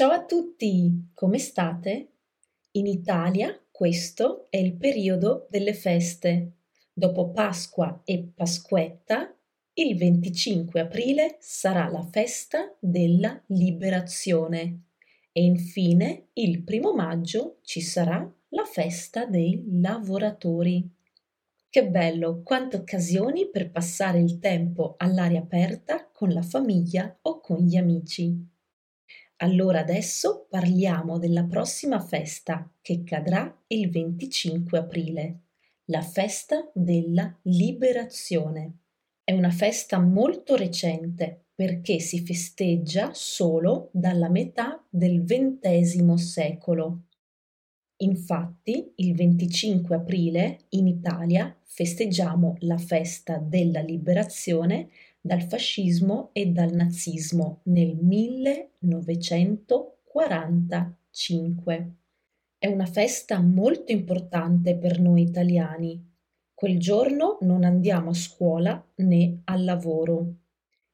Ciao a tutti, come state? In Italia questo è il periodo delle feste. Dopo Pasqua e Pasquetta, il 25 aprile sarà la festa della liberazione e infine il primo maggio ci sarà la festa dei lavoratori. Che bello, quante occasioni per passare il tempo all'aria aperta con la famiglia o con gli amici. Allora adesso parliamo della prossima festa che cadrà il 25 aprile, la festa della liberazione. È una festa molto recente perché si festeggia solo dalla metà del XX secolo. Infatti, il 25 aprile in Italia festeggiamo la festa della liberazione dal fascismo e dal nazismo nel 1945. È una festa molto importante per noi italiani. Quel giorno non andiamo a scuola né al lavoro.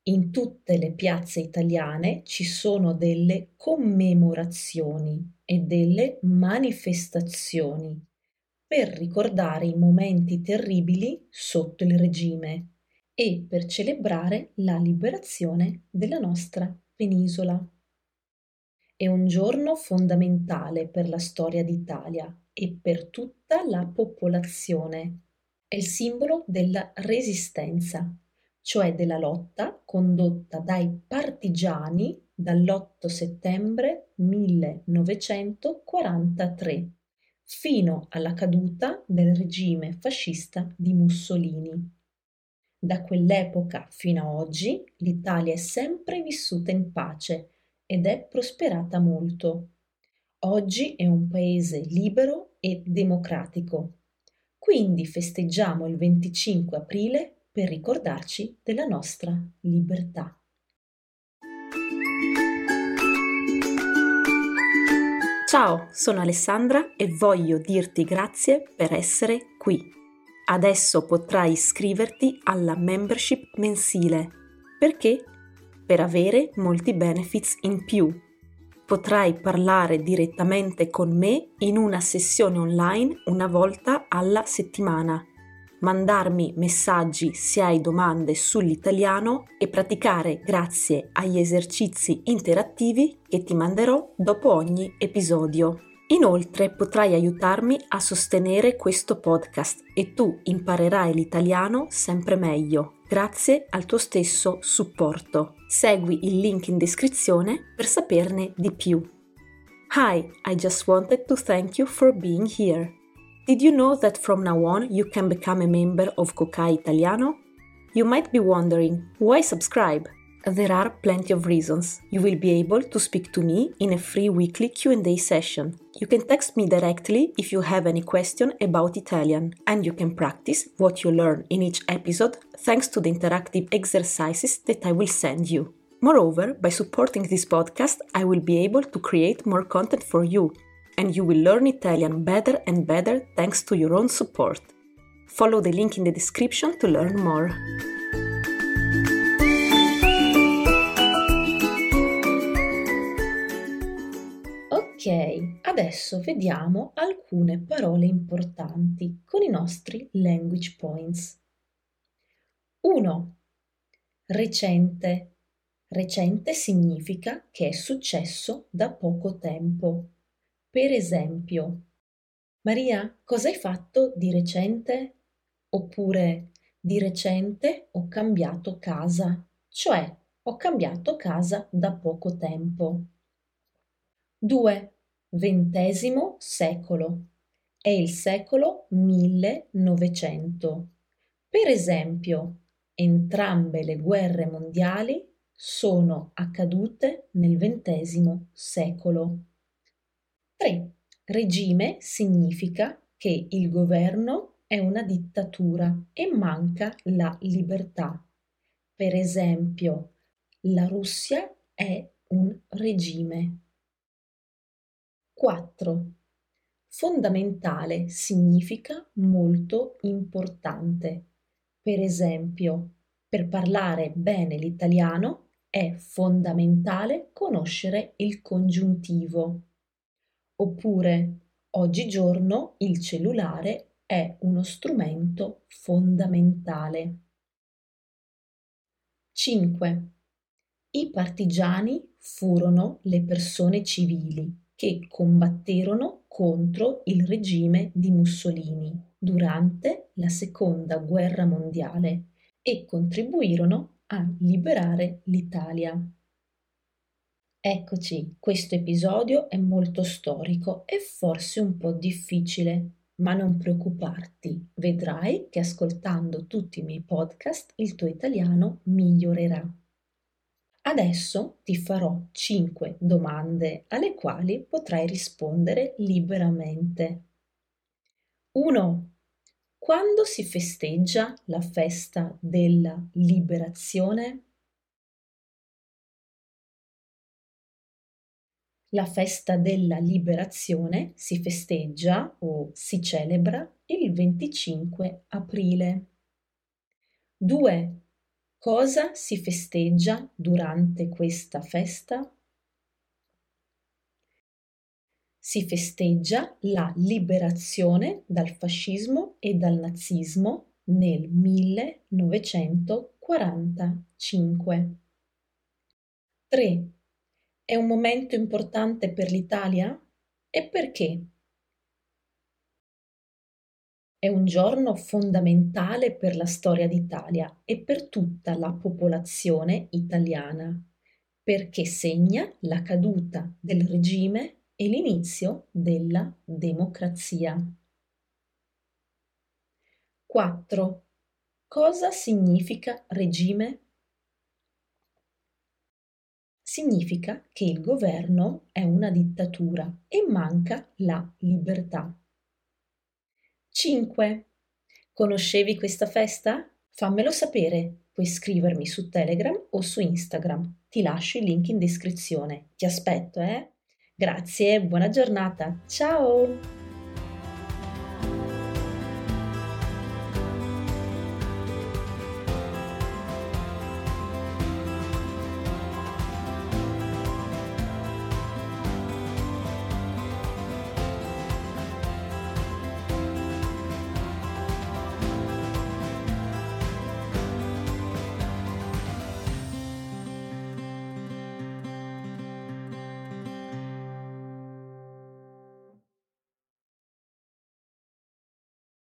In tutte le piazze italiane ci sono delle commemorazioni e delle manifestazioni per ricordare i momenti terribili sotto il regime e per celebrare la liberazione della nostra penisola. È un giorno fondamentale per la storia d'Italia e per tutta la popolazione. È il simbolo della resistenza, cioè della lotta condotta dai partigiani dall'8 settembre 1943 fino alla caduta del regime fascista di Mussolini. Da quell'epoca fino a oggi l'Italia è sempre vissuta in pace ed è prosperata molto. Oggi è un paese libero e democratico. Quindi festeggiamo il 25 aprile per ricordarci della nostra libertà. Ciao, sono Alessandra e voglio dirti grazie per essere qui. Adesso potrai iscriverti alla membership mensile. Perché? Per avere molti benefits in più. Potrai parlare direttamente con me in una sessione online una volta alla settimana, mandarmi messaggi se hai domande sull'italiano e praticare grazie agli esercizi interattivi che ti manderò dopo ogni episodio. Inoltre potrai aiutarmi a sostenere questo podcast e tu imparerai l'italiano sempre meglio grazie al tuo stesso supporto. Segui il link in descrizione per saperne di più. Hi, I just wanted to thank you for being here. Did you know that from now on you can become a member of Cocai Italiano? You might be wondering, why subscribe? There are plenty of reasons. You will be able to speak to me in a free weekly Q&A session. You can text me directly if you have any question about Italian, and you can practice what you learn in each episode thanks to the interactive exercises that I will send you. Moreover, by supporting this podcast, I will be able to create more content for you, and you will learn Italian better and better thanks to your own support. Follow the link in the description to learn more. Ok, adesso vediamo alcune parole importanti con i nostri language points. 1. Recente. Recente significa che è successo da poco tempo. Per esempio, Maria, cosa hai fatto di recente? Oppure di recente ho cambiato casa, cioè ho cambiato casa da poco tempo. 2. Ventesimo secolo. È il secolo 1900. Per esempio, entrambe le guerre mondiali sono accadute nel XX secolo. 3. Regime significa che il governo è una dittatura e manca la libertà. Per esempio, la Russia è un regime. 4. Fondamentale significa molto importante. Per esempio, per parlare bene l'italiano è fondamentale conoscere il congiuntivo. Oppure, oggigiorno il cellulare è uno strumento fondamentale. 5. I partigiani furono le persone civili che combatterono contro il regime di Mussolini durante la seconda guerra mondiale e contribuirono a liberare l'Italia. Eccoci, questo episodio è molto storico e forse un po' difficile, ma non preoccuparti, vedrai che ascoltando tutti i miei podcast il tuo italiano migliorerà. Adesso ti farò 5 domande alle quali potrai rispondere liberamente. 1. Quando si festeggia la festa della liberazione? La festa della liberazione si festeggia o si celebra il 25 aprile. 2. Cosa si festeggia durante questa festa? Si festeggia la liberazione dal fascismo e dal nazismo nel 1945. 3. È un momento importante per l'Italia? E perché? È un giorno fondamentale per la storia d'Italia e per tutta la popolazione italiana, perché segna la caduta del regime e l'inizio della democrazia. 4. Cosa significa regime? Significa che il governo è una dittatura e manca la libertà. 5. Conoscevi questa festa? Fammelo sapere. Puoi scrivermi su Telegram o su Instagram. Ti lascio il link in descrizione. Ti aspetto, eh? Grazie, buona giornata. Ciao!